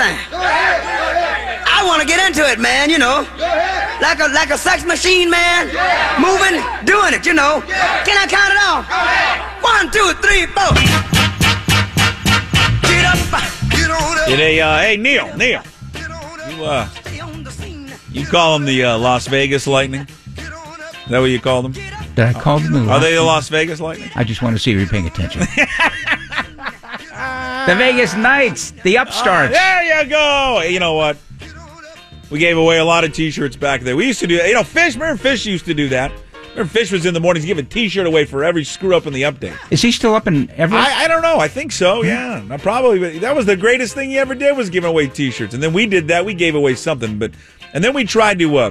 thing. I want to get into it, man, you know. Like a like a sex machine, man. Moving, doing it, you know. Can I count it off? One, two, three, four. Get up. Get on up. Did a, uh, hey, Neil, Neil. You, uh, Stay on the scene. you call them the uh, Las Vegas Lightning? Is that what you call them? Did I call them the Are they the Las Vegas Lightning? I just want to see if you're paying attention. the Vegas Knights, the upstarts. There you go. You know what? We gave away a lot of T-shirts back there. We used to do, you know, Fish. Remember Fish used to do that. Remember Fish was in the mornings giving T-shirt away for every screw up in the update. Is he still up in Everett? I, I don't know. I think so. Yeah, I probably. but That was the greatest thing he ever did was giving away T-shirts. And then we did that. We gave away something, but and then we tried to. Uh,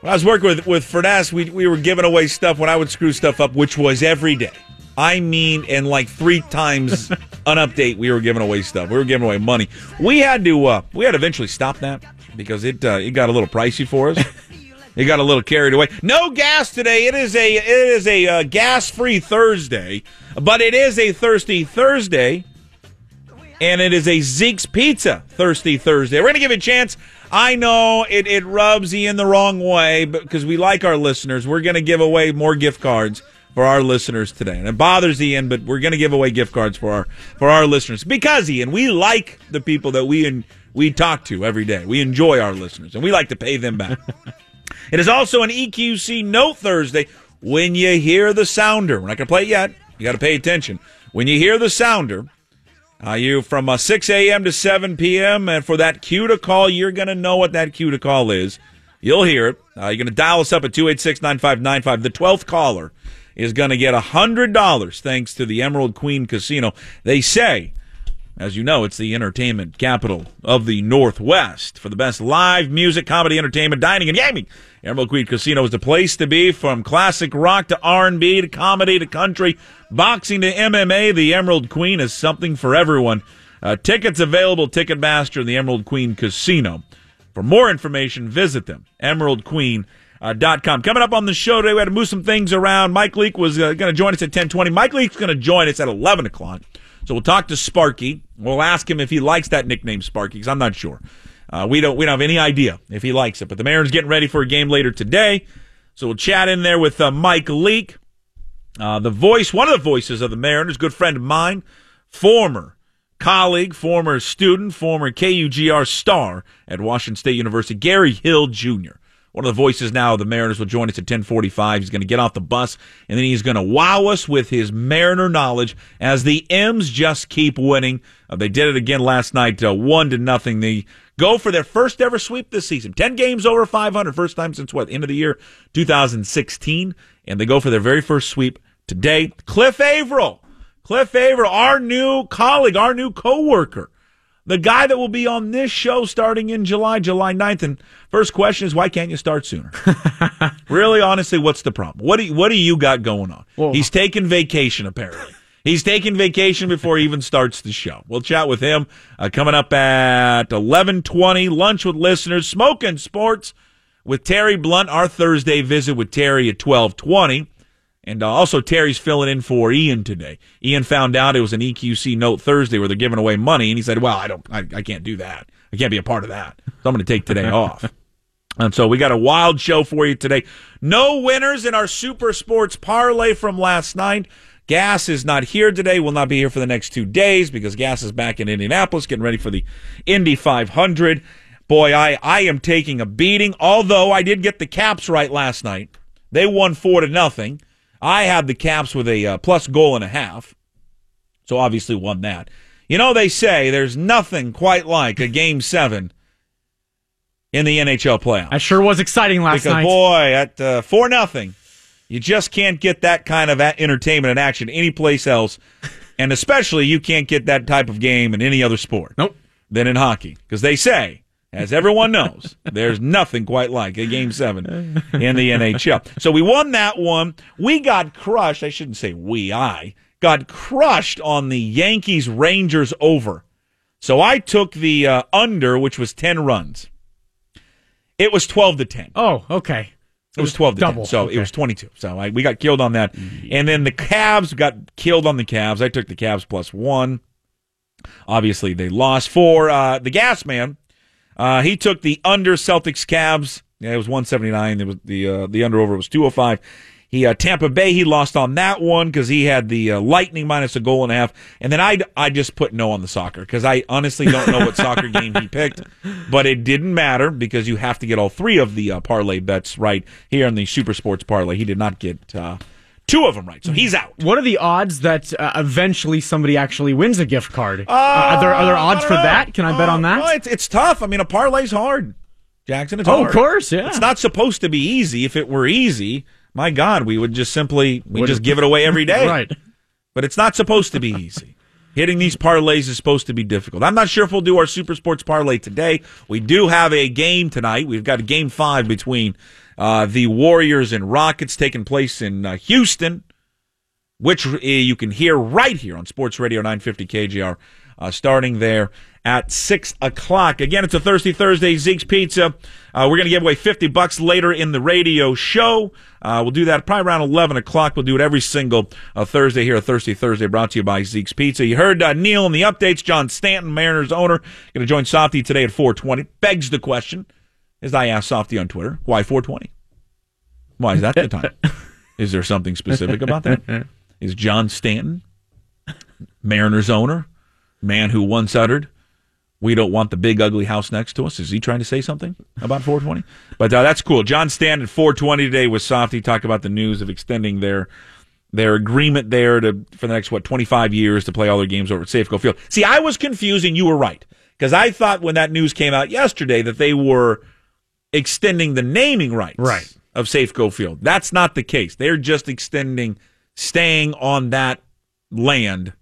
when I was working with with Furness, we we were giving away stuff when I would screw stuff up, which was every day. I mean, and like three times an update, we were giving away stuff. We were giving away money. We had to. Uh, we had to eventually stop that because it uh, it got a little pricey for us. It got a little carried away. No gas today. It is a it is a uh, gas free Thursday, but it is a thirsty Thursday, and it is a Zeke's Pizza thirsty Thursday. We're gonna give it a chance. I know it, it rubs you in the wrong way, but because we like our listeners, we're gonna give away more gift cards for our listeners today, and it bothers Ian, but we're gonna give away gift cards for our for our listeners because Ian, we like the people that we and we talk to every day. We enjoy our listeners, and we like to pay them back. It is also an EQC Note Thursday. When you hear the sounder, we're not going to play it yet. You got to pay attention. When you hear the sounder, uh, you from uh, 6 a.m. to 7 p.m. and for that cue to call, you're going to know what that cue to call is. You'll hear it. Uh, you're going to dial us up at 286-9595. The 12th caller is going to get $100 thanks to the Emerald Queen Casino. They say as you know, it's the entertainment capital of the Northwest for the best live music, comedy, entertainment, dining, and gaming. Emerald Queen Casino is the place to be from classic rock to R&B to comedy to country, boxing to MMA. The Emerald Queen is something for everyone. Uh, tickets available, Ticketmaster, and the Emerald Queen Casino. For more information, visit them, emeraldqueen.com. Coming up on the show today, we had to move some things around. Mike Leake was uh, going to join us at 1020. Mike Leake's going to join us at 11 o'clock. So we'll talk to Sparky. We'll ask him if he likes that nickname Sparky, because I'm not sure. Uh, we don't we don't have any idea if he likes it. But the Mariners getting ready for a game later today, so we'll chat in there with uh, Mike Leake, uh, the voice, one of the voices of the Mariners, good friend of mine, former colleague, former student, former KUGR star at Washington State University, Gary Hill Jr. One of the voices now of the Mariners will join us at 1045. He's going to get off the bus, and then he's going to wow us with his Mariner knowledge as the M's just keep winning. Uh, they did it again last night, uh, one to nothing. They go for their first ever sweep this season. 10 games over 500, first time since what, end of the year 2016. And they go for their very first sweep today. Cliff Avril. Cliff Avril, our new colleague, our new coworker the guy that will be on this show starting in July, July 9th. And first question is, why can't you start sooner? really, honestly, what's the problem? What do you, what do you got going on? Well- He's taking vacation, apparently. He's taking vacation before he even starts the show. We'll chat with him uh, coming up at 1120, lunch with listeners, smoking sports with Terry Blunt, our Thursday visit with Terry at 1220. And uh, also, Terry's filling in for Ian today. Ian found out it was an EQC Note Thursday where they're giving away money, and he said, "Well, I don't, I, I can't do that. I can't be a part of that. So I'm going to take today off." And so we got a wild show for you today. No winners in our Super Sports parlay from last night. Gas is not here today. Will not be here for the next two days because Gas is back in Indianapolis getting ready for the Indy 500. Boy, I, I am taking a beating. Although I did get the Caps right last night. They won four to nothing. I had the Caps with a uh, plus goal and a half. So obviously won that. You know, they say there's nothing quite like a game seven in the NHL playoffs. That sure was exciting last Because night. boy, at uh, four nothing, you just can't get that kind of entertainment and action anyplace else, and especially you can't get that type of game in any other sport. Nope. Than in hockey, because they say, as everyone knows, there's nothing quite like a game seven in the NHL. So we won that one. We got crushed. I shouldn't say we. I got crushed on the Yankees Rangers over. So I took the uh, under, which was ten runs. It was twelve to ten. oh, okay. It was 12 to double. 10. So Okay. it was 22. So I, we got killed on that. And then the Cavs got killed on the Cavs. I took the Cavs plus one. Obviously, they lost for uh, the Gas Man. Uh, he took the under Celtics Cavs. Yeah, it was 179. It was the uh, the under over was 205. He uh, Tampa Bay. He lost on that one because he had the uh, Lightning minus a goal and a half. And then I I just put no on the soccer because I honestly don't know what soccer game he picked, but it didn't matter because you have to get all three of the uh, parlay bets right here in the Super Sports parlay. He did not get uh, two of them right, so he's out. What are the odds that uh, eventually somebody actually wins a gift card? Uh, are there are there odds for know. that? Can I bet Uh, on that? well, it's, it's tough. I mean, a parlay's hard. Jackson, it's Oh, hard. of course, yeah. It's not supposed to be easy. If it were easy, my God, we would just simply we just give it away every day. right. But it's not supposed to be easy. Hitting these parlays is supposed to be difficult. I'm not sure if we'll do our Super Sports parlay today. We do have a game tonight. We've got a game five between uh, the Warriors and Rockets taking place in uh, Houston, which uh, you can hear right here on Sports Radio 950 KJR, uh, starting there at six o'clock. Again, it's a Thursday Thursday Zeke's Pizza. Uh, we're going to give away 50 bucks later in the radio show. Uh, we'll do that probably around 11 o'clock. We'll do it every single Thursday here, a Thirsty Thursday, brought to you by Zeke's Pizza. You heard Neil in the updates. John Stanton, Mariners owner, going to join Softy today at 420. Begs the question, as I asked Softy on Twitter, why 420? Why is that the time? is there something specific about that? Is John Stanton, Mariners owner, man who once uttered, "We don't want the big ugly house next to us." Is he trying to say something about 420? But uh, that's cool. John Stanton 420 today with Softy talked about the news of extending their their agreement there to for the next what 25 years to play all their games over at Safeco Field. See, I was confused, and you were right because I thought when that news came out yesterday that they were extending the naming rights Right. of Safeco Field. That's not the case. They're just extending staying on that land,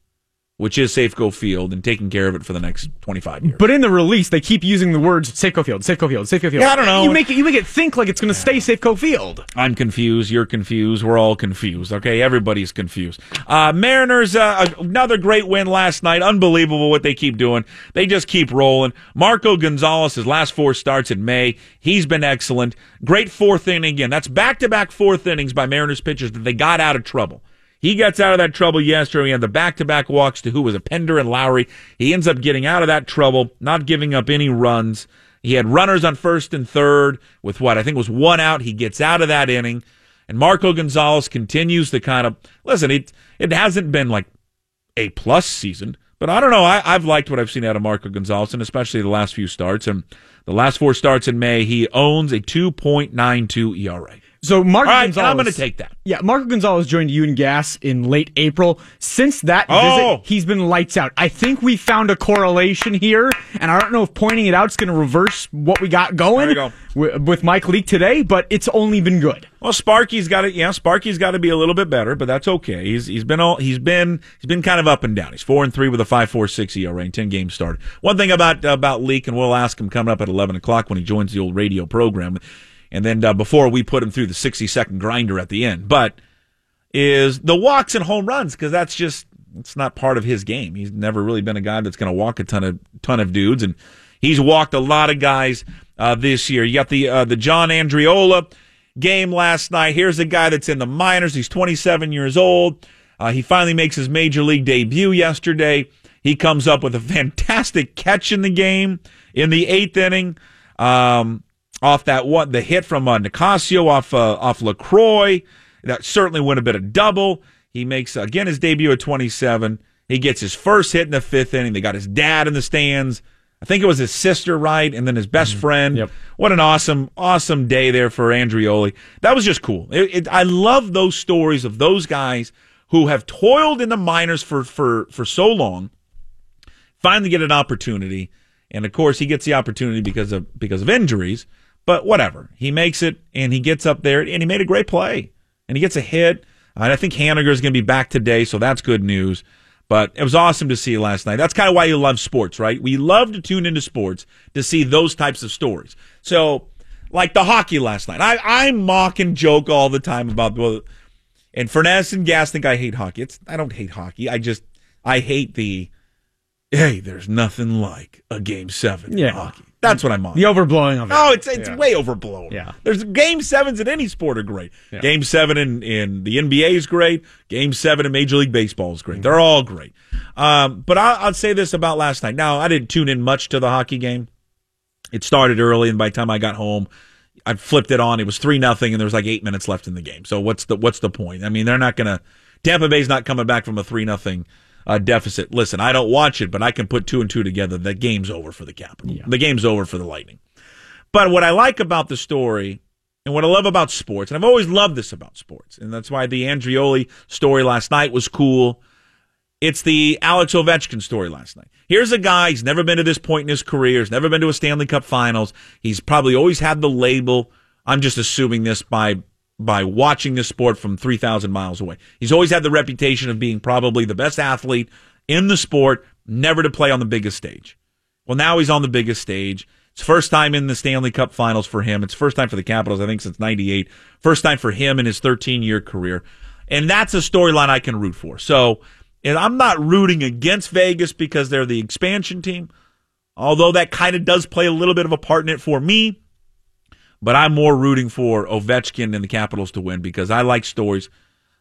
which is Safeco Field, and taking care of it for the next 25 years. But in the release, they keep using the words Safeco Field, Safeco Field, Safeco Field. Yeah, I don't know. You make it, you make it think like it's going to stay Safeco Field. I'm confused. You're confused. We're all confused. Okay, everybody's confused. Uh, Mariners, uh, another great win last night. Unbelievable what they keep doing. They just keep rolling. Marco Gonzalez, his last four starts in May, he's been excellent. Great fourth inning again. That's back to back fourth innings by Mariners pitchers that they got out of trouble. He gets out of that trouble yesterday. He had the back to back walks to who was a Pinder and Lowrie. He ends up getting out of that trouble, not giving up any runs. He had runners on first and third with what I think was one out. He gets out of that inning. And Marco Gonzalez continues to kind of listen, it it hasn't been like a plus season, but I don't know. I, I've liked what I've seen out of Marco Gonzalez, and especially the last few starts. And the last four starts in May, he owns a 2.92 ERA. So Marco right, Gonzalez. I'm going to take that. Yeah, Marco Gonzalez joined Ewan Gas in late April. Since that Oh. visit, he's been lights out. I think we found a correlation here, and I don't know if pointing it out is going to reverse what we got going you with Mike Leake today, but it's only been good. Well, Sparky's got to yeah, Sparky's got to be a little bit better, but that's okay. He's he's been all he's been he's been kind of up and down. He's four and three with a five four six ERA in ten games started. One thing about about Leake, and we'll ask him coming up at eleven o'clock when he joins the old radio program, and then uh, before we put him through the sixty second grinder at the end, but is the walks and home runs because that's just it's not part of his game. He's never really been a guy that's going to walk a ton of ton of dudes, and he's walked a lot of guys uh, this year. You got the uh, the John Andreoli game last night. Here's a guy that's in the minors. He's 27 years old. Uh, he finally makes his major league debut yesterday. He comes up with a fantastic catch in the game in the eighth inning. Um, off that one, the hit from uh, Nicasio off uh, off Lucroy. That certainly would have been a double. He makes again his debut at 27. He gets his first hit in the fifth inning. They got his dad in the stands. I think it was his sister, right, and then his best friend. Yep. What an awesome, awesome day there for Andreoli. That was just cool. It, it, I love those stories of those guys who have toiled in the minors for for for so long, finally get an opportunity, and of course he gets the opportunity because of because of injuries. But whatever, he makes it, and he gets up there, and he made a great play, and he gets a hit. And I think Haniger is going to be back today, so that's good news. But it was awesome to see last night. That's kind of why you love sports, right? We love to tune into sports to see those types of stories. So, like the hockey last night, I, I mock and joke all the time about well, and Furness and Gas think I hate hockey. It's I don't hate hockey. I just I hate the hey, there's nothing like a game seven Yeah. in hockey. That's what I'm on. The overblowing of it. Oh, it's it's Yeah. way overblown. Yeah. There's game sevens in any sport are great. Yeah. Game seven in, in the NBA is great. Game seven in Major League Baseball is great. Mm-hmm. They're all great. Um, but I'll, I'll say this about last night. Now, I didn't tune in much to the hockey game. It started early, and by the time I got home, I flipped it on. It was three nothing, and there was like eight minutes left in the game. So what's the what's the point? I mean, they're not gonna. Tampa Bay's not coming back from a three nothing uh, deficit. Listen, I don't watch it, but I can put two and two together. The game's over for the Capital. The game's over for the Lightning. But what I like about the story and what I love about sports, and I've always loved this about sports, and that's why the Andreoli story last night was cool. It's the Alex Ovechkin story last night. Here's a guy, he's never been to this point in his career, he's never been to a Stanley Cup finals. He's probably always had the label. I'm just assuming this by by watching this sport from 3,000 miles away. He's always had the reputation of being probably the best athlete in the sport, never to play on the biggest stage. Well, now he's on the biggest stage. It's first time in the Stanley Cup finals for him. It's first time for the Capitals, I think, since 98. First time for him in his 13 year career. And that's a storyline I can root for. So, and I'm not rooting against Vegas because they're the expansion team, although that kind of does play a little bit of a part in it for me. But I'm more rooting for Ovechkin and the Capitals to win because I like stories.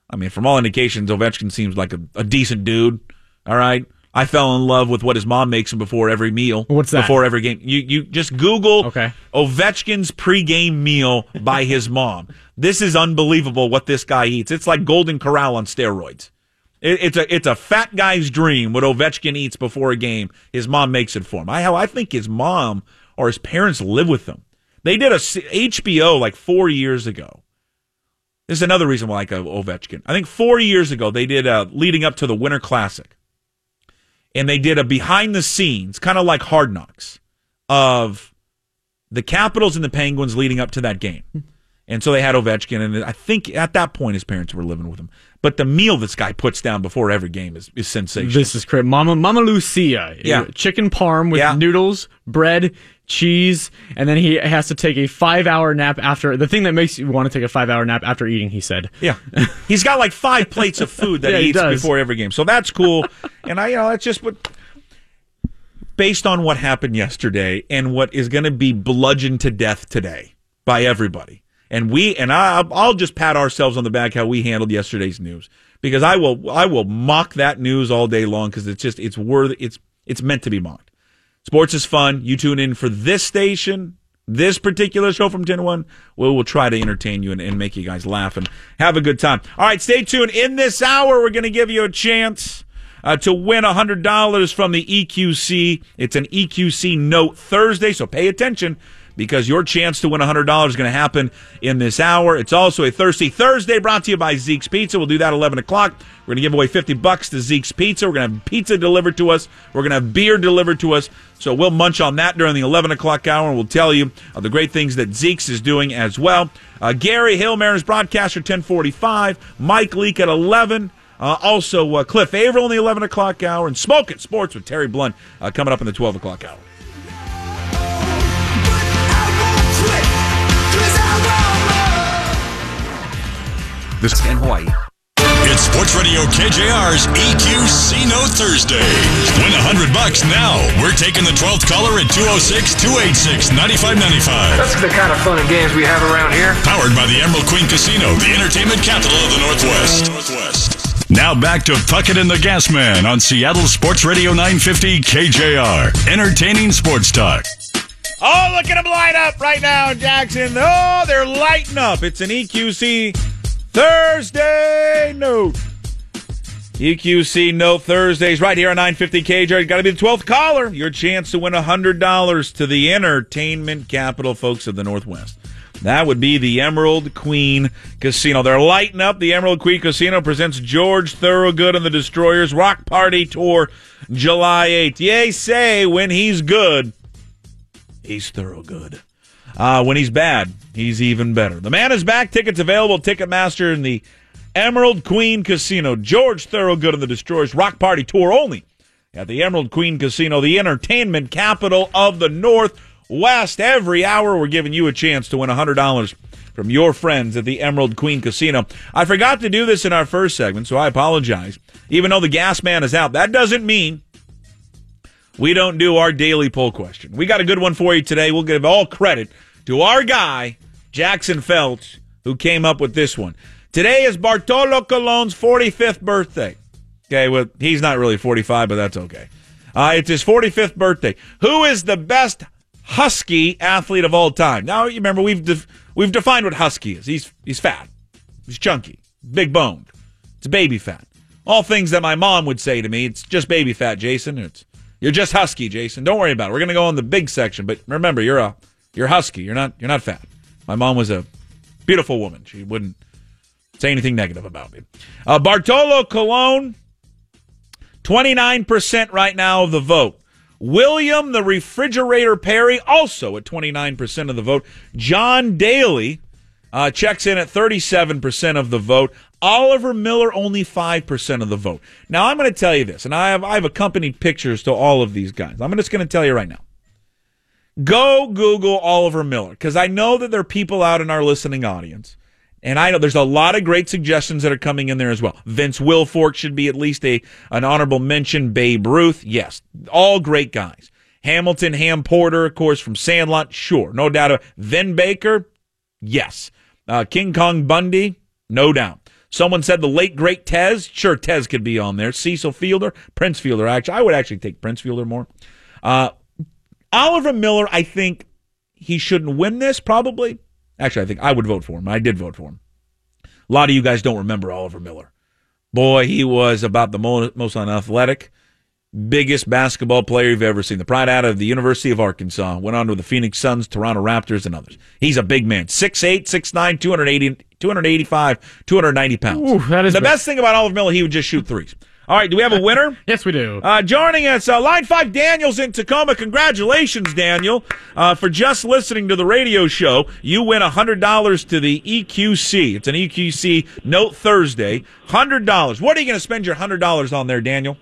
I mean, from all indications, Ovechkin seems like a, a decent dude. All right. I fell in love with what his mom makes him before every meal. What's that? Before every game. You you just Google Okay. Ovechkin's pregame meal by his mom. This is unbelievable what this guy eats. It's like Golden Corral on steroids. It, it's a it's a fat guy's dream what Ovechkin eats before a game. His mom makes it for him. I I think his mom or his parents live with him. They did a HBO like four years ago. This is another reason why I like uh, Ovechkin. I think four years ago they did a leading up to the Winter Classic, and they did a behind the scenes, kind of like Hard Knocks, of the Capitals and the Penguins leading up to that game. And so they had Ovechkin, and I think at that point his parents were living with him. But the meal this guy puts down before every game is, is sensational. This is great. Mama Mama Lucia. Yeah. Chicken parm with Yeah. noodles, bread, cheese, and then he has to take a five hour nap after the thing that makes you want to take a five hour nap after eating, he said. Yeah, he's got like five plates of food that Yeah, he he eats does. before every game, so that's cool. and I, you know, that's just what, based on what happened yesterday and what is going to be bludgeoned to death today by everybody. And we and I, I'll just pat ourselves on the back how we handled yesterday's news because I will, I will mock that news all day long because it's just, it's worth, it's, it's meant to be mocked. Sports is fun. You tune in for this station, this particular show from 10 to 1. We will try to entertain you and, and make you guys laugh and have a good time. All right, stay tuned. In this hour, we're going to give you a chance uh, to win $100 from the EQC. It's an EQC Note Thursday, so pay attention because your chance to win $100 is going to happen in this hour. It's also a Thirsty Thursday brought to you by Zeke's Pizza. We'll do that at 11 o'clock. We're going to give away 50 bucks to Zeke's Pizza. We're going to have pizza delivered to us. We're going to have beer delivered to us. So we'll munch on that during the 11 o'clock hour and we'll tell you the great things that Zeke's is doing as well. Uh, Gary Hill, Mariners broadcaster, 1045. Mike Leake at 11. Uh, also, uh, Cliff Avril in the 11 o'clock hour and Smoking Sports with Terry Blunt uh, coming up in the 12 o'clock hour. This in Hawaii. It's Sports Radio KJR's EQC No Thursday. Win a hundred bucks now. We're taking the 12th caller at 206-286-9595. That's the kind of fun and games we have around here. Powered by the Emerald Queen Casino, the entertainment capital of the Northwest. Northwest. Now back to Puckett and the Gas Man on Seattle Sports Radio 950 KJR. Entertaining sports talk. Oh, look at them light up right now, Jackson. Oh, they're lighting up. It's an EQC Thursday note. EQC Note Thursdays right here on 950 KJ. Got to be the 12th caller. Your chance to win $100 to the entertainment capital, folks of the Northwest. That would be the Emerald Queen Casino. They're lighting up. The Emerald Queen Casino presents George Thorogood and the Destroyers Rock Party Tour July 8th. Yay, say when he's good, he's thorough good. Uh, when he's bad, he's even better. The man is back. Tickets available. Ticketmaster in the Emerald Queen Casino. George Thorogood and the Destroyers Rock Party Tour only at the Emerald Queen Casino, the entertainment capital of the Northwest. Every hour, we're giving you a chance to win $100 from your friends at the Emerald Queen Casino. I forgot to do this in our first segment, so I apologize. Even though the gas man is out, that doesn't mean we don't do our daily poll question. We got a good one for you today. We'll give all credit to our guy, Jackson Felch, who came up with this one. Today is Bartolo Colon's 45th birthday. Okay, well, he's not really 45, but that's okay. Uh, it's his 45th birthday. Who is the best husky athlete of all time? Now, you remember we've we've defined what husky is. He's he's fat, he's chunky, big boned, it's baby fat. All things that my mom would say to me. It's just baby fat, Jason. It's you're just husky, Jason. Don't worry about it. We're gonna go on the big section, but remember, you're a you're husky. You're not you're not fat. My mom was a beautiful woman. She wouldn't say anything negative about me. Uh, Bartolo Colon, 29% right now of the vote. William the Refrigerator Perry, also at 29% of the vote. John Daly uh, checks in at 37% of the vote. Oliver Miller, only 5% of the vote. Now, I'm going to tell you this, and I have, I have accompanied pictures to all of these guys. I'm just going to tell you right now. Go Google Oliver Miller, because I know that there are people out in our listening audience and I know there's a lot of great suggestions that are coming in there as well. Vince Wilfork should be at least a an honorable mention. Babe Ruth, yes, all great guys. Hamilton, Ham Porter, of course, from Sandlot, sure, no doubt. Vin Baker, yes. Uh, King Kong Bundy, no doubt. Someone said the late great Tez, sure, Tez could be on there. Cecil Fielder, Prince Fielder. Actually, I would actually take Prince Fielder more. Uh, Oliver Miller, I think he shouldn't win this probably. Actually, I think I would vote for him. I did vote for him. A lot of you guys don't remember Oliver Miller. Boy, he was about the most, unathletic, biggest basketball player you've ever seen. The pride out of the University of Arkansas. Went on to the Phoenix Suns, Toronto Raptors, and others. He's a big man. 6'8", 6'9", 280, 285, 290 pounds. Ooh, that is the big. best thing about Oliver Miller, he would just shoot threes. All right, do we have a winner? Yes, we do. Uh, joining us, uh, Line 5 Daniel's in Tacoma. Congratulations, Daniel, uh, for just listening to the radio show. You win $100 to the EQC. It's an EQC Note Thursday. $100. What are you going to spend your $100 on there, Daniel?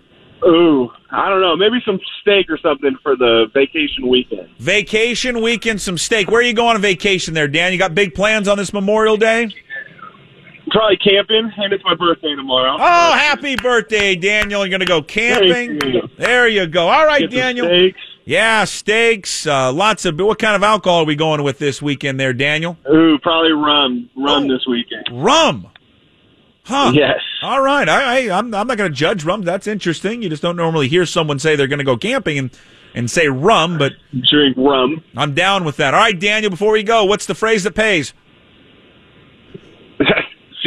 Ooh, I don't know. Maybe some steak or something for the vacation weekend. Vacation weekend, some steak. Where are you going on vacation there, Dan? You got big plans on this Memorial Day? Probably camping, and it's my birthday tomorrow. Oh, happy birthday, Daniel. You're going to go camping? You. There you go. All right, Get Daniel. steaks. Yeah, steaks, uh, lots of. What kind of alcohol are we going with this weekend there, Daniel? Ooh, probably rum, rum Oh. this weekend. Rum. Huh. Yes. All right. I, I, I'm, I'm not going to judge rum. That's interesting. You just don't normally hear someone say they're going to go camping and, and say rum, but Drink rum. I'm down with that. All right, Daniel, before we go, what's the phrase that pays?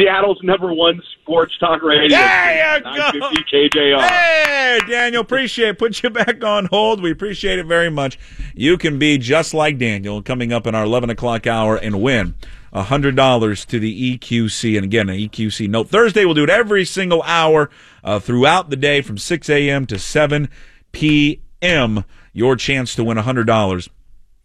Seattle's number one sports talk radio. There you go. 950 KJR. Hey, Daniel, appreciate it. Put you back on hold. We appreciate it very much. You can be just like Daniel coming up in our 11 o'clock hour and win $100 to the EQC. And again, an EQC note. Thursday, we'll do it every single hour uh, throughout the day from 6 a.m. to 7 p.m. Your chance to win $100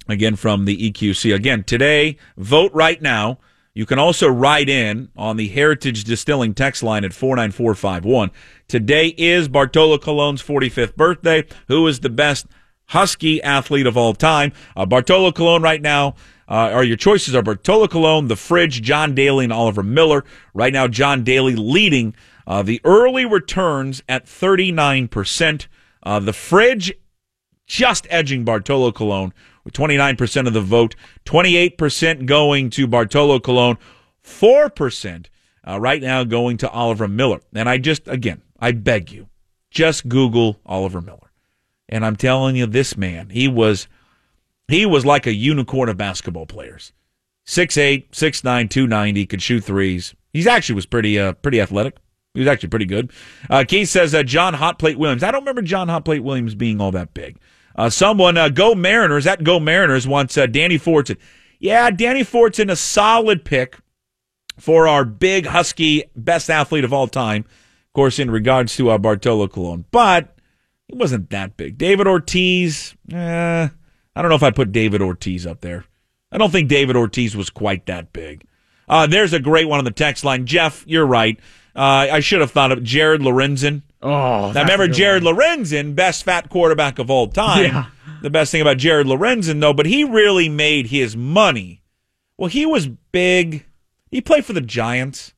again from the EQC. Again, today, vote right now. You can also write in on the Heritage Distilling text line at 49451. Today is Bartolo Colon's 45th birthday. Who is the best Husky athlete of all time? Uh, Bartolo Colon right now, uh, or your choices are Bartolo Colon, The Fridge, John Daly, and Oliver Miller. Right now, John Daly leading uh, the early returns at 39%. Uh, the Fridge just edging Bartolo Colon with 29% of the vote, 28% going to Bartolo Colon, 4% uh, right now going to Oliver Miller. And I just, again, I beg you, just Google Oliver Miller. And I'm telling you, this man, he was, he was like a unicorn of basketball players. 6'8", 6'9", 290, could shoot threes. He's actually was pretty, uh, pretty athletic. He was actually pretty good. Uh, Keith says uh, John Hotplate Williams. I don't remember John Hotplate Williams being all that big. Uh, someone, uh, Go Mariners, at Go Mariners wants uh, Danny Fortson. Yeah, Danny Fortson, a solid pick for our big Husky best athlete of all time. Of course, in regards to uh, Bartolo Colon, but he wasn't that big. David Ortiz, eh, I don't know if I'd put David Ortiz up there. I don't think David Ortiz was quite that big. Uh, there's a great one on the text line. Jeff, you're right. Uh, I should have thought of Jared Lorenzen. Oh, Now, remember Jared one. Lorenzen, best fat quarterback of all time. Yeah. The best thing about Jared Lorenzen, though, but he really made his money. Well, he was big. He played for the Giants.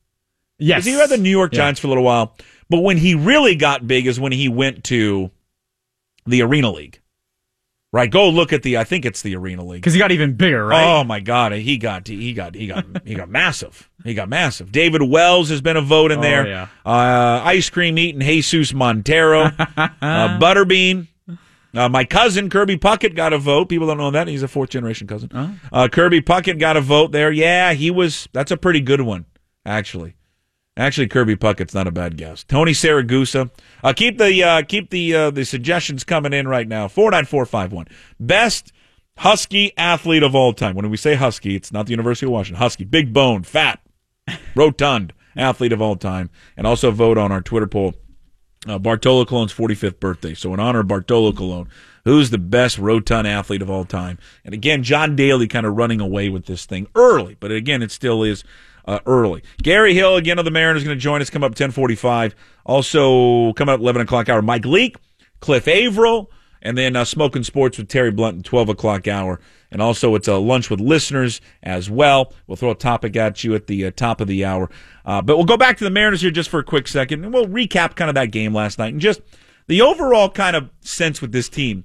Yes, He had the New York Yeah. Giants for a little while. But when he really got big is when he went to the Arena League. Right. Go look at the. I think it's the Arena League. Because he got even bigger, right? Oh my God, he got he got he got he got massive. He got massive. David Wells has been a vote in Oh, there. yeah. Uh, ice cream eating Jesus Montero, uh, Butterbean. Uh, my cousin Kirby Puckett got a vote. People don't know that he's a fourth generation cousin. Uh, Kirby Puckett got a vote there. Yeah, he was. That's a pretty good one, actually. Actually, Kirby Puckett's not a bad guess. Tony Siragusa. Uh, keep the uh, keep the uh, the suggestions coming in right now. Four nine four five one. Best Husky athlete of all time. When we say Husky, it's not the University of Washington. Husky, big bone, fat, rotund athlete of all time, and also vote on our Twitter poll. Uh, Bartolo Colon's 45th birthday. So, in honor of Bartolo Colon, who's the best rotund athlete of all time? And again, John Daly kind of running away with this thing early, but again, it still is uh, early. Gary Hill, again, of the Mariners, going to join us, come up 1045. Also, coming up 11 o'clock hour, Mike Leake, Cliff Avril, and then uh, Smoking Sports with Terry Blunt at 12 o'clock hour. And also, it's a lunch with listeners as well. We'll throw a topic at you at the uh, top of the hour. Uh, but we'll go back to the Mariners here just for a quick second, and we'll recap kind of that game last night and just the overall kind of sense with this team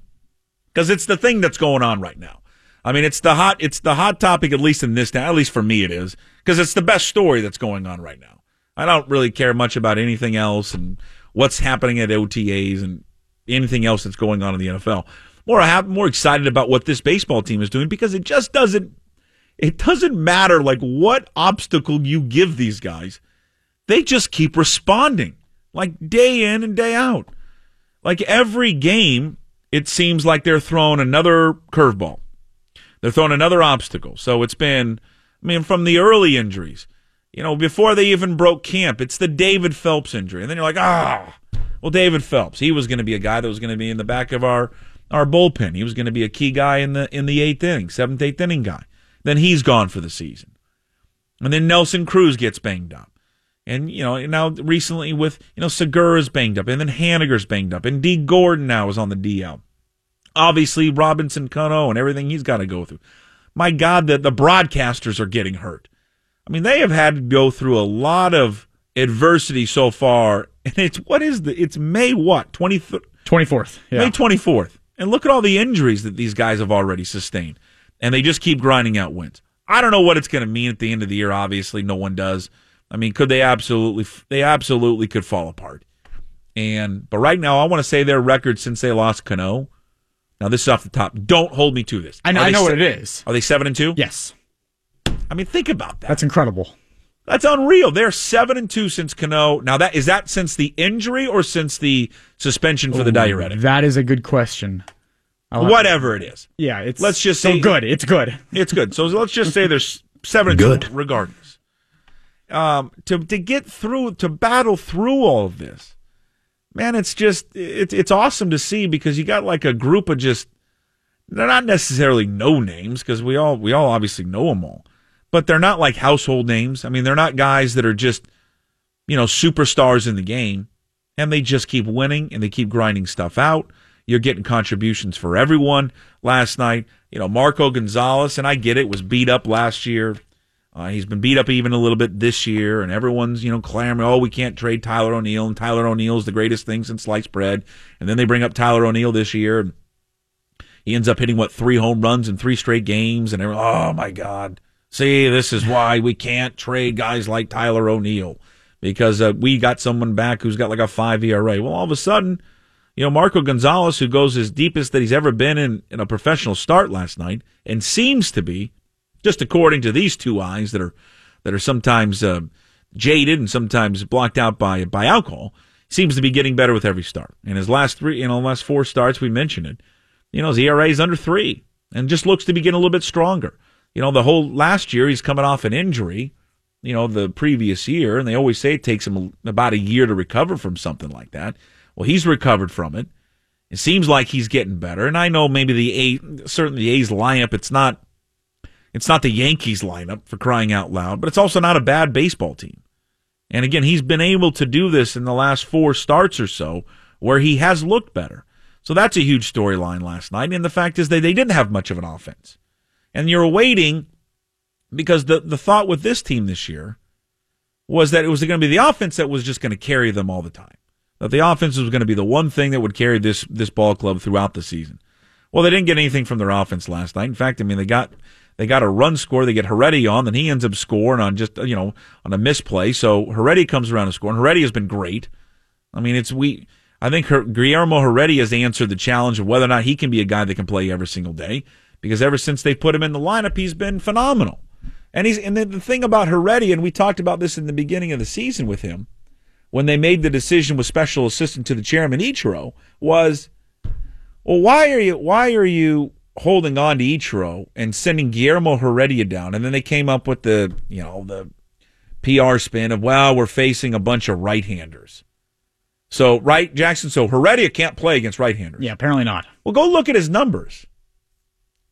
because it's the thing that's going on right now. I mean, it's the hot, it's the hot topic at least in this town. At least for me, it is because it's the best story that's going on right now. I don't really care much about anything else and what's happening at OTAs and anything else that's going on in the NFL. More, I have more excited about what this baseball team is doing because it just doesn't. It doesn't matter like what obstacle you give these guys. They just keep responding like day in and day out. Like every game, it seems like they're throwing another curveball. They're throwing another obstacle. So it's been, I mean, from the early injuries, you know, before they even broke camp, it's the David Phelps injury. And then you're like, ah, well, David Phelps, he was going to be a guy that was going to be in the back of our, our bullpen. He was going to be a key guy in the, in the eighth inning, seventh, eighth inning guy. Then he's gone for the season. And then Nelson Cruz gets banged up. And, you know, now recently with, you know, Segura's banged up. And then Haniger's banged up. And Dee Gordon now is on the DL. Obviously, Robinson Cano and everything he's got to go through. My God, the, the broadcasters are getting hurt. I mean, they have had to go through a lot of adversity so far. And it's, what is the, it's May what? 20, 24th. Yeah. May 24th. And look at all the injuries that these guys have already sustained. And they just keep grinding out wins. I don't know what it's going to mean at the end of the year. Obviously, no one does. I mean, could they absolutely, they absolutely could fall apart. And, but right now, I want to say their record since they lost Cano. Now, this is off the top. Don't hold me to this. I know, I know se- what it is. Are they seven and two? Yes. I mean, think about that. That's incredible. That's unreal. They're seven and two since Cano. Now, that is that since the injury or since the suspension for the diuretic? That is a good question. I'll have- Whatever it is. Yeah, it's Let's just so say- good. It's good. It's good. So let's just say there's seven and Good. two, regardless. Um, to to get through, to battle through all of this, man, it's just it's it's awesome to see because you got like a group of just they're not necessarily no names because we all we all obviously know them all, but they're not like household names. I mean, they're not guys that are just you know superstars in the game, and they just keep winning and they keep grinding stuff out. You're getting contributions for everyone. Last night, you know, Marco Gonzalez, and I get it, was beat up last year. Uh, he's been beat up even a little bit this year, and everyone's, you know, clamoring, oh, we can't trade Tyler O'Neill, and Tyler O'Neill's the greatest thing since sliced bread. And then they bring up Tyler O'Neill this year, and he ends up hitting, what, three home runs in three straight games, and oh, my God. See, this is why we can't trade guys like Tyler O'Neill, because uh, we got someone back who's got like a five ERA. Well, all of a sudden, you know, Marco Gonzalez, who goes as deepest that he's ever been in, in a professional start last night, and seems to be, just according to these two eyes that are that are sometimes uh, jaded and sometimes blocked out by by alcohol, seems to be getting better with every start. And his last three, you know, last four starts, we mentioned it. You know, his ERA is under three, and just looks to be getting a little bit stronger. You know, the whole last year he's coming off an injury. You know, the previous year, and they always say it takes him about a year to recover from something like that. Well, he's recovered from it. It seems like he's getting better, and I know maybe the A, certainly the A's lineup. It's not, it's not the Yankees lineup for crying out loud, but it's also not a bad baseball team. And again, he's been able to do this in the last four starts or so, where he has looked better. So that's a huge storyline last night. And the fact is that they didn't have much of an offense, and you're waiting because the the thought with this team this year was that it was going to be the offense that was just going to carry them all the time that the offense was going to be the one thing that would carry this this ball club throughout the season. Well, they didn't get anything from their offense last night. In fact, I mean, they got they got a run score. They get Heredia on, then he ends up scoring on just you know on a misplay. So Heredia comes around and. Heredia has been great. I mean, it's we. I think Her- Guillermo Heredia has answered the challenge of whether or not he can be a guy that can play every single day. Because ever since they put him in the lineup, he's been phenomenal. And he's and the, the thing about Heredia, and we talked about this in the beginning of the season with him, when they made the decision with special assistant to the chairman Ichiro, was, well, why are you why are you holding on to Ichiro and sending Guillermo Heredia down? And then they came up with the you know the PR spin of well, we're facing a bunch of right-handers. So right, Jackson. So Heredia can't play against right-handers. Yeah, apparently not. Well, go look at his numbers.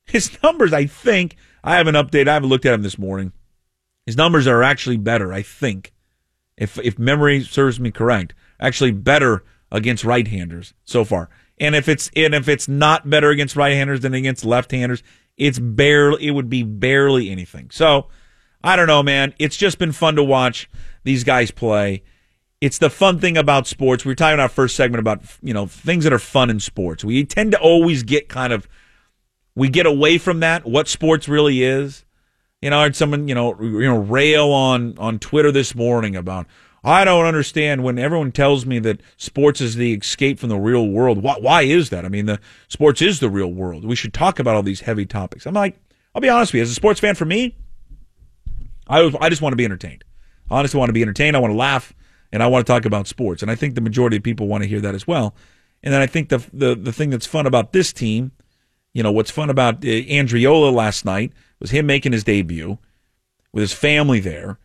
His numbers, I think, I haven't updated. I haven't looked at him this morning. His numbers are actually better, I think, if if memory serves me correct. Actually, better against right-handers so far. And if it's and if it's not better against right-handers than against left-handers, it's barely. It would be barely anything. So I don't know, man. It's just been fun to watch these guys play. It's the fun thing about sports. We were talking in our first segment about you know things that are fun in sports. We tend to always get kind of we get away from that. What sports really is. You know, I heard someone you know you know rail on on Twitter this morning about I don't understand when everyone tells me that sports is the escape from the real world. Why, why is that? I mean, the sports is the real world. We should talk about all these heavy topics. I'm like, I'll be honest with you. As a sports fan, for me, I I just want to be entertained. I honestly want to be entertained. I want to laugh, and I want to talk about sports. And I think the majority of people want to hear that as well. And then I think the the the thing that's fun about this team, you know, what's fun about uh, Andreoli last night was him making his debut with his family there.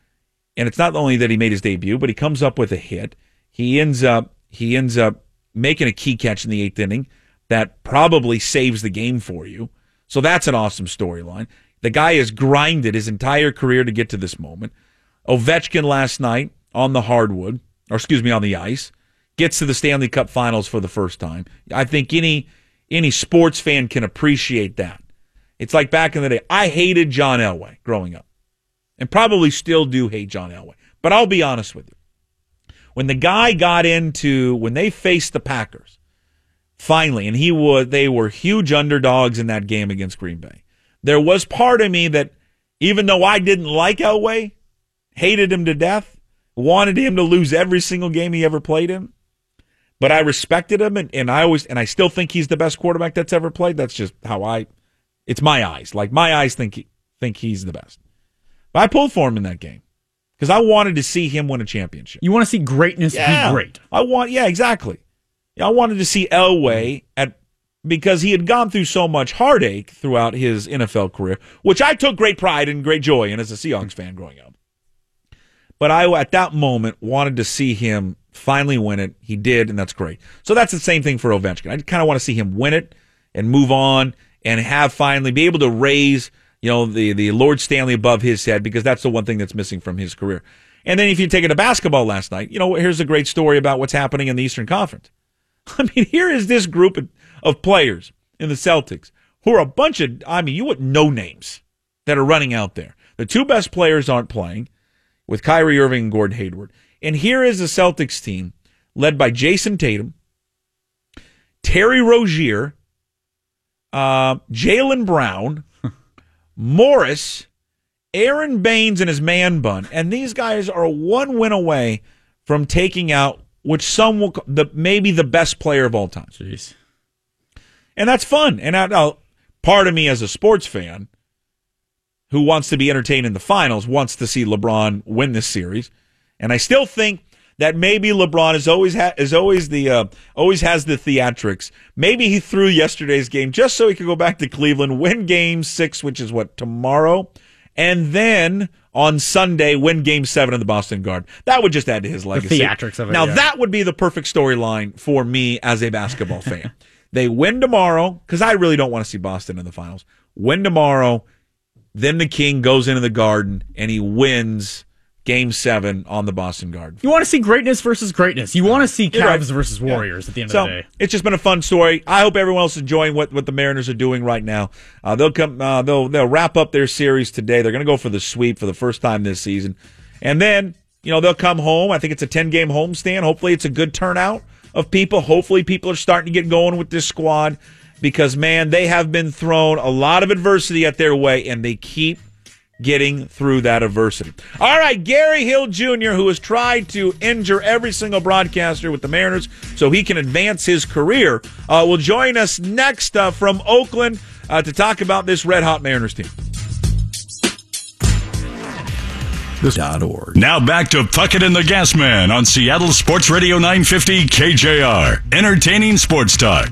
And it's not only that he made his debut, but he comes up with a hit. He ends up he ends up making a key catch in the eighth inning that probably saves the game for you. So that's an awesome storyline. The guy has grinded his entire career to get to this moment. Ovechkin last night on the hardwood, or excuse me, on the ice, gets to the Stanley Cup Finals for the first time. I think any any sports fan can appreciate that. It's like back in the day. I hated John Elway growing up, and probably still do hate John Elway. But I'll be honest with you. When the guy got into when they faced the Packers, finally, and he was they were huge underdogs in that game against Green Bay. There was part of me that, even though I didn't like Elway, hated him to death, wanted him to lose every single game he ever played in. But I respected him, and, and I always and I still think he's the best quarterback that's ever played. That's just how I. It's my eyes. Like my eyes think he, think he's the best. I pulled for him in that game because I wanted to see him win a championship. You want to see greatness Yeah, be great. I want. Yeah, exactly. I wanted to see Elway at because he had gone through so much heartache throughout his NFL career, which I took great pride and great joy in as a Seahawks fan growing up. But I, at that moment, wanted to see him finally win it. He did, and that's great. So that's the same thing for Ovechkin. I kind of want to see him win it and move on and have finally be able to raise, you know, the, the Lord Stanley above his head because that's the one thing that's missing from his career. And then if you take it to basketball last night, you know, here's a great story about what's happening in the Eastern Conference. I mean, here is this group of, players in the Celtics who are a bunch of, I mean, you wouldn't know names that are running out there. The two best players aren't playing with Kyrie Irving and Gordon Hayward. And here is the Celtics team led by Jayson Tatum, Terry Rozier, uh, Jaylen Brown, Morris, Aron Baynes, and his man bun. And these guys are one win away from taking out which some will the maybe the best player of all time. Jeez. And that's fun. And I, now, part of me as a sports fan who wants to be entertained in the finals wants to see LeBron win this series. And I still think that maybe LeBron is always ha- is always the uh, always has the theatrics. Maybe he threw yesterday's game just so he could go back to Cleveland, win Game Six, which is what tomorrow, and then on Sunday win Game Seven in the Boston Garden. That would just add to his legacy. theatrics of it, Now yeah. that would be the perfect storyline for me as a basketball fan. They win tomorrow because I really don't want to see Boston in the finals. Win tomorrow, then the King goes into the Garden and he wins Game Seven on the Boston Garden. You want to see greatness versus greatness. You want to see You're right. Cavs versus Warriors at the end So of the day. it's just been a fun story. I hope everyone else is enjoying what, what the Mariners are doing right now. Uh, they'll come. Uh, they'll they'll wrap up their series today. They're going to go for the sweep for the first time this season, and then you know they'll come home. I think it's a ten game homestand. Hopefully, it's a good turnout of people. Hopefully, people are starting to get going with this squad. because man, they have been thrown a lot of adversity at their way, and they keep getting through that adversity. All right, Gary Hill Jr., who has tried to injure every single broadcaster with the Mariners so he can advance his career, uh, will join us next uh, from Oakland uh, to talk about this red hot Mariners team. Org. Now back to Puckett and the Gas Man on Seattle Sports Radio 950 KJR. Entertaining sports talk.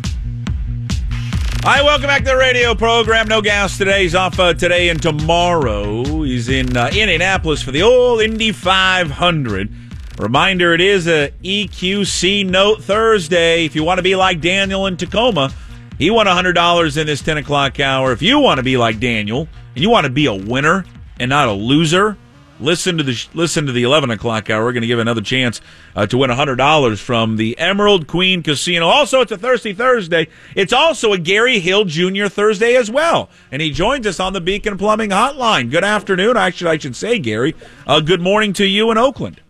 Hi, welcome back to the radio program. No gas today. He's off uh, today and tomorrow. He's in uh, Indianapolis for the old Indy 500. Reminder: It is a EQC Note Thursday. If you want to be like Daniel in Tacoma, he won hundred dollars in this 10 o'clock hour. If you want to be like Daniel and you want to be a winner and not a loser, listen to the listen to the 11 o'clock hour. We're going to give another chance uh, to win $100 from the Emerald Queen Casino. Also, it's a Thirsty Thursday. It's also a Gary Hill Jr. Thursday as well. And he joins us on the Beacon Plumbing Hotline. Good afternoon. Actually, I should say, Gary, uh, good morning to you in Oakland.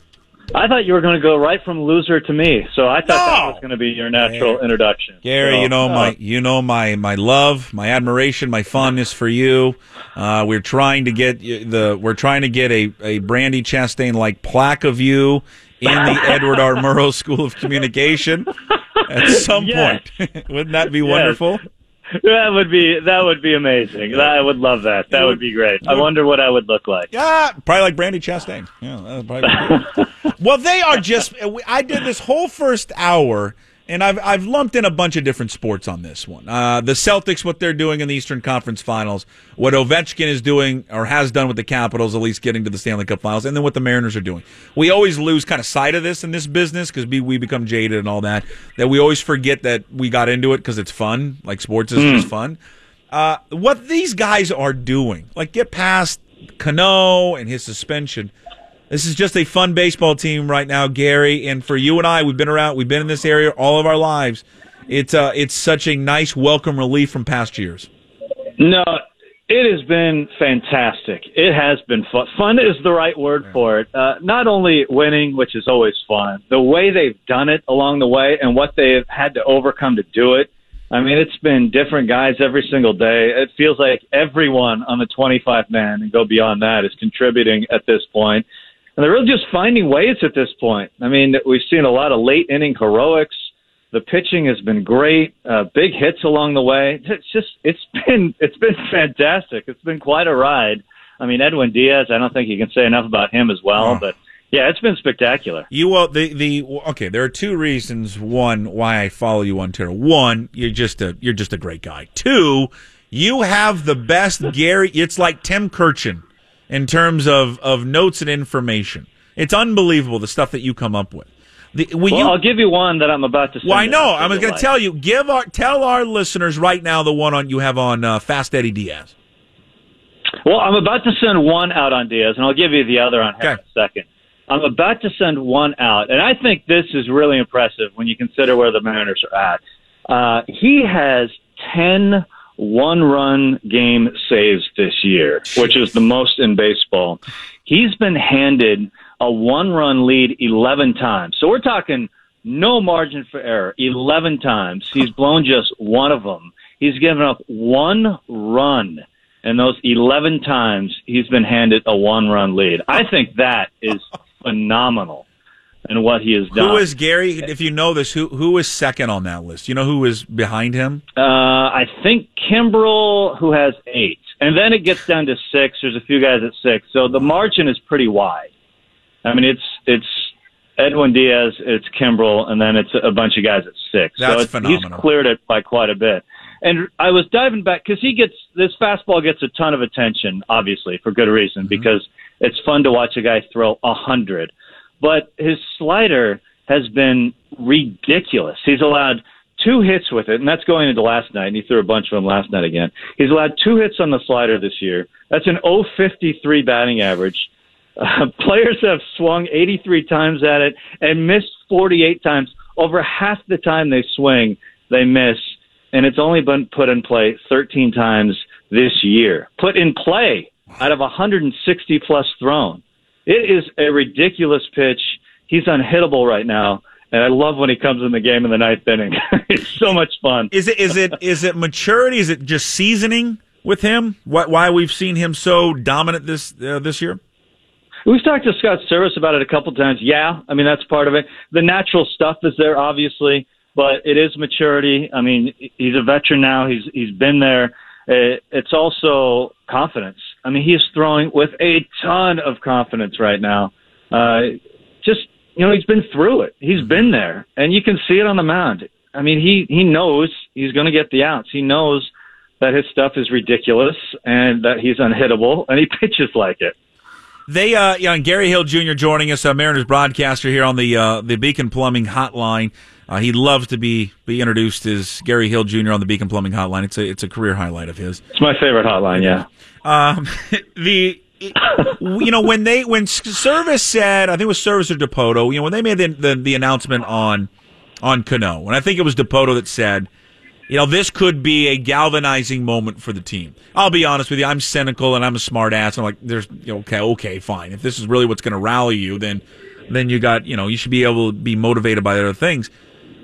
I thought you were going to go right from loser to me, so I thought that was going to be your natural introduction. Gary, So, you know uh, my you know my my love, my admiration, my fondness for you. Uh, we're trying to get y- the we're trying to get a a Brandi Chastain like plaque of you in the Edward R. Murrow School of Communication at some Yes. point. Wouldn't that be wonderful? That would be that would be amazing. I would love that. That would be great. I wonder what I would look like. Yeah, probably like Brandi Chastain. Yeah, well, they are just. I did this whole first hour, and I've I've lumped in a bunch of different sports on this one. Uh, the Celtics, what they're doing in the Eastern Conference Finals, what Ovechkin is doing or has done with the Capitals, at least getting to the Stanley Cup Finals, and then what the Mariners are doing. We always lose kind of sight of this in this business because we, we become jaded and all that. That we always forget that we got into it because it's fun. Like sports is just fun. Uh, what these guys are doing, like get past Cano and his suspension. This is just a fun baseball team right now, Gary. And for you and I, we've been around, we've been in this area all of our lives. It's uh, it's such a nice welcome relief from past years. No, it has been fantastic. It has been fun. Fun is the right word for it. Uh, not only winning, which is always fun, the way they've done it along the way and what they've had to overcome to do it. I mean, it's been different guys every single day. It feels like everyone on the 25 man and go beyond that is contributing at this point. And they're really just finding ways at this point. I mean, we've seen a lot of late inning heroics. The pitching has been great. Uh, big hits along the way. It's just it's been it's been fantastic. It's been quite a ride. I mean, Edwin Diaz. I don't think you can say enough about him as well. Oh. But yeah, it's been spectacular. You well the the okay. There are two reasons. One, why I follow you on Twitter. One, you're just a you're just a great guy. Two, you have the best Gary. It's like Tim Kurkjian in terms of of notes and information. It's unbelievable the stuff that you come up with. The, Well, you, I'll give you one that I'm about to. Send Well, I know. I was going to tell you. Give our tell our listeners right now the one on you have on uh, Fast Eddie Diaz. Well, I'm about to send one out on Diaz, and I'll give you the other on Okay. in a second. I'm about to send one out, and I think this is really impressive when you consider where the Mariners are at. Uh, he has 10 one run game saves this year, which is the most in baseball. He's been handed a one run lead 11 times. So we're talking no margin for error 11 times. He's blown just one of them. He's given up one run. And those 11 times he's been handed a one run lead. I think that is phenomenal in what he has done. Who is Gary? If you know this, who who is second on that list? You know who is behind him? Uh, I think Kimbrel, who has eight, and then it gets down to six. There's a few guys at six, so the margin is pretty wide. I mean, it's it's Edwin Diaz, it's Kimbrel, and then it's a bunch of guys at six. That's so it's, phenomenal. He's cleared it by quite a bit. And I was diving back because he gets this fastball gets a ton of attention, obviously for good reason, Mm-hmm. because it's fun to watch a guy throw a hundred. But his slider has been ridiculous. He's allowed two hits with it, and that's going into last night, and he threw a bunch of them last night again. He's allowed two hits on the slider this year. That's an 053 batting average. Uh, players have swung 83 times at it and missed 48 times. Over half the time they swing, they miss, and it's only been put in play 13 times this year. Put in play out of 160 plus thrown. It is a ridiculous pitch. He's unhittable right now, And I love when he comes in the game in the ninth inning. it's so much fun. Is it is it is it maturity? Is it just seasoning with him? Why, why we've seen him so dominant this uh, this year? We've talked to Scott Servais about it a couple times. Yeah, I mean that's part of it. The natural stuff is there, obviously, but it is maturity. I mean, he's a veteran now. He's he's been there. Uh, It's also confidence. I mean, he is throwing with a ton of confidence right now. Uh, just you know, he's been through it. He's been there, and you can see it on the mound. I mean, he he knows he's going to get the outs. He knows that his stuff is ridiculous and that he's unhittable, and he pitches like it. They, uh, yeah, and Gary Hill Jr. joining us, uh, Mariners broadcaster here on the uh, the Beacon Plumbing Hotline. Uh, he loves to be be introduced as Gary Hill Jr. on the Beacon Plumbing Hotline. It's a it's a career highlight of his. It's my favorite hotline. Yeah. Um, the you know when they when Servais said I think it was Servais or Dipoto, you know when they made the the, the announcement on on Cano, and I think it was Dipoto that said, you know this could be a galvanizing moment for the team. I'll be honest with you, I'm cynical and I'm a smart ass. I'm like, there's you know, okay, okay, fine. If this is really what's going to rally you, then then you got you know you should be able to be motivated by other things.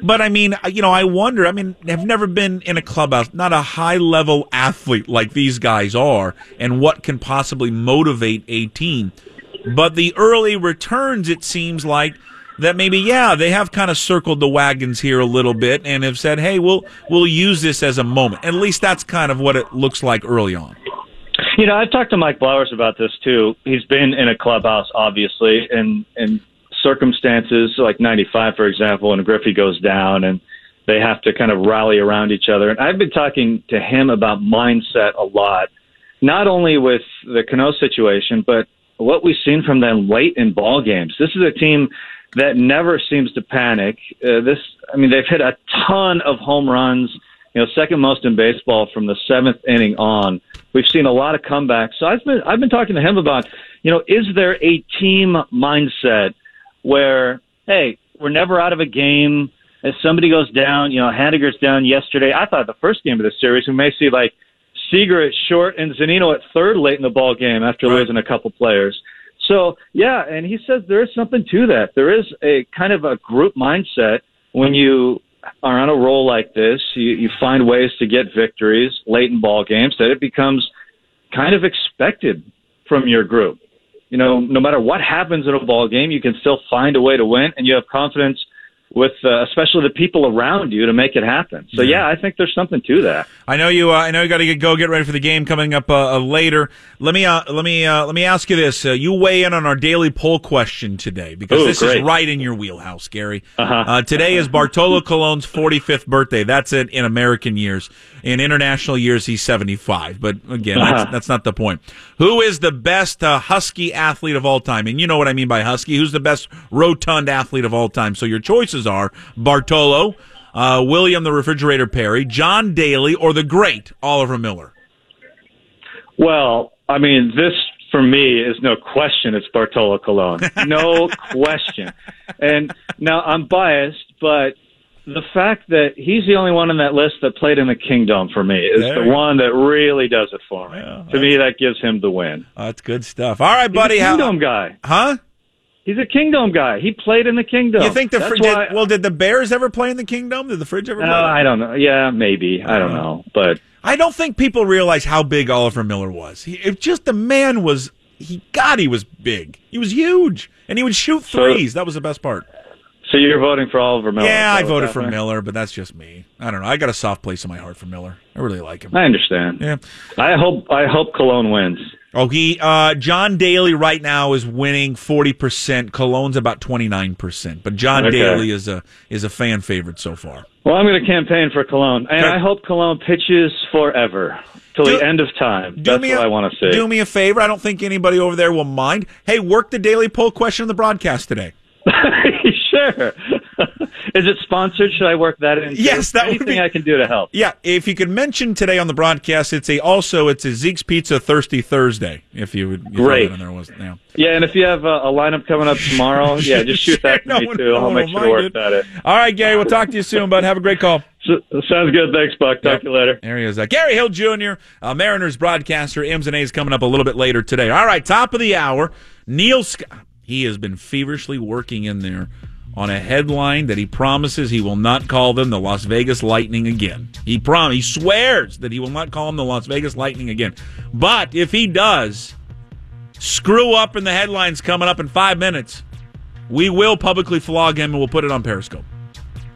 But I mean, you know, I wonder. I mean, I've never been in a clubhouse, not a high level athlete like these guys are, and what can possibly motivate a team. But the early returns, it seems like that maybe, yeah, they have kind of circled the wagons here a little bit and have said, hey, we'll we'll use this as a moment. At least that's kind of what it looks like early on. You know, I've talked to Mike Blowers about this too. He's been in a clubhouse, obviously, and and circumstances like '95, for example, when Griffey goes down and they have to kind of rally around each other. And I've been talking to him about mindset a lot, not only with the Cano situation, but what we've seen from them late in ball games. This is a team that never seems to panic. Uh, this, I mean, they've hit a ton of home runs. You know, second most in baseball from the seventh inning on. We've seen a lot of comebacks. So I've been I've been talking to him about, you know, is there a team mindset where, hey, we're never out of a game. If somebody goes down, you know, Haniger's down yesterday. I thought the first game of the series we may see like Seager at short and Zunino at third late in the ball game after Right. losing a couple players. So yeah, and he says there is something to that. There is a kind of a group mindset when you are on a roll like this. You, you find ways to get victories late in ball games that it becomes kind of expected from your group. You know, no matter what happens in a ball game, you can still find a way to win, and you have confidence with, uh, especially the people around you, to make it happen. So yeah, I think there's something to that. I know you. Uh, I know you got to go get ready for the game coming up uh, uh, later. Let me uh, let me uh, let me ask you this: uh, You weigh in on our daily poll question today because Ooh, this is right in your wheelhouse, Gary. Uh-huh. Uh, today is Bartolo Colon's 45th birthday. That's it in American years. In international years, he's 75. But again, that's, Uh-huh. that's not the point. Who is the best uh, Husky athlete of all time? And you know what I mean by Husky. Who's the best rotund athlete of all time? So your choices are Bartolo, uh, William the Refrigerator Perry, John Daly, or the great Oliver Miller. Well, I mean, this for me is no question. It's Bartolo Colon, no question. And now I'm biased, but the fact that he's the only one on that list that played in the Kingdom for me is There the you go. one that really does it for me. to me, that gives him the win. Oh, that's good stuff. All right, buddy. He's a How, Kingdom guy. huh? He's a Kingdom guy. He played in the Kingdom. You think the That's fr- did, well? Did the Bears ever play in the Kingdom? Did the Fridge ever? No, play? Uh, I don't know. Yeah, maybe. I don't know. But I don't think people realize how big Oliver Miller was. He, it just the man was. He God, he was big. He was huge, and he would shoot So- threes. that was the best part. so you're voting for Oliver Miller? yeah, I voted for? Miller, but that's just me. I don't know. I got a soft place in my heart for Miller. I really like him. I understand. Yeah. I hope. I hope Colon wins. Oh, he uh, John Daly right now is winning forty percent. Colon's about twenty nine percent, but John Okay. Daly is a is a fan favorite so far. Well, I'm going to campaign for Colon, and. I hope Colon pitches forever till Do- the end of time. Do That's me what a, I want to see. Do me a favor. I don't think anybody over there will mind. Hey, work the daily poll question on the broadcast today. sure. Is it sponsored? Should I work that in? Yes, that would anything be- I can do to help. Yeah, if you could mention today on the broadcast, it's a also it's a Zeke's Pizza Thirsty Thursday. If you would, you Great. there was yeah. Yeah, and if you have a, a lineup coming up tomorrow, yeah, just shoot that to No me one- too. no I'll make sure to work that in. All right, Gary, we'll talk to you soon, bud. Have a great call. So, sounds good. Thanks, Puck. Talk to you later. There he is. Uh, Gary Hill Jr., uh, Mariners broadcaster. M's and A's coming up a little bit later today. All right, top of the hour. Neil Scott. He has been feverishly working in there on a headline that he promises he will not call them the Las Vegas Lightning again. He prom he swears that he will not call them the Las Vegas Lightning again. But if he does screw up in the headlines coming up in 5 minutes, we will publicly flog him and we'll put it on Periscope.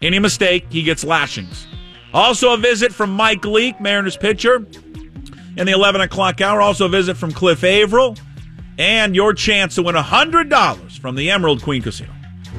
Any mistake, he gets lashings. Also, a visit from Mike Leake, Mariners pitcher, in the 11 o'clock hour. Also, a visit from Cliff Avril, and your chance to win $100 from the Emerald Queen Casino.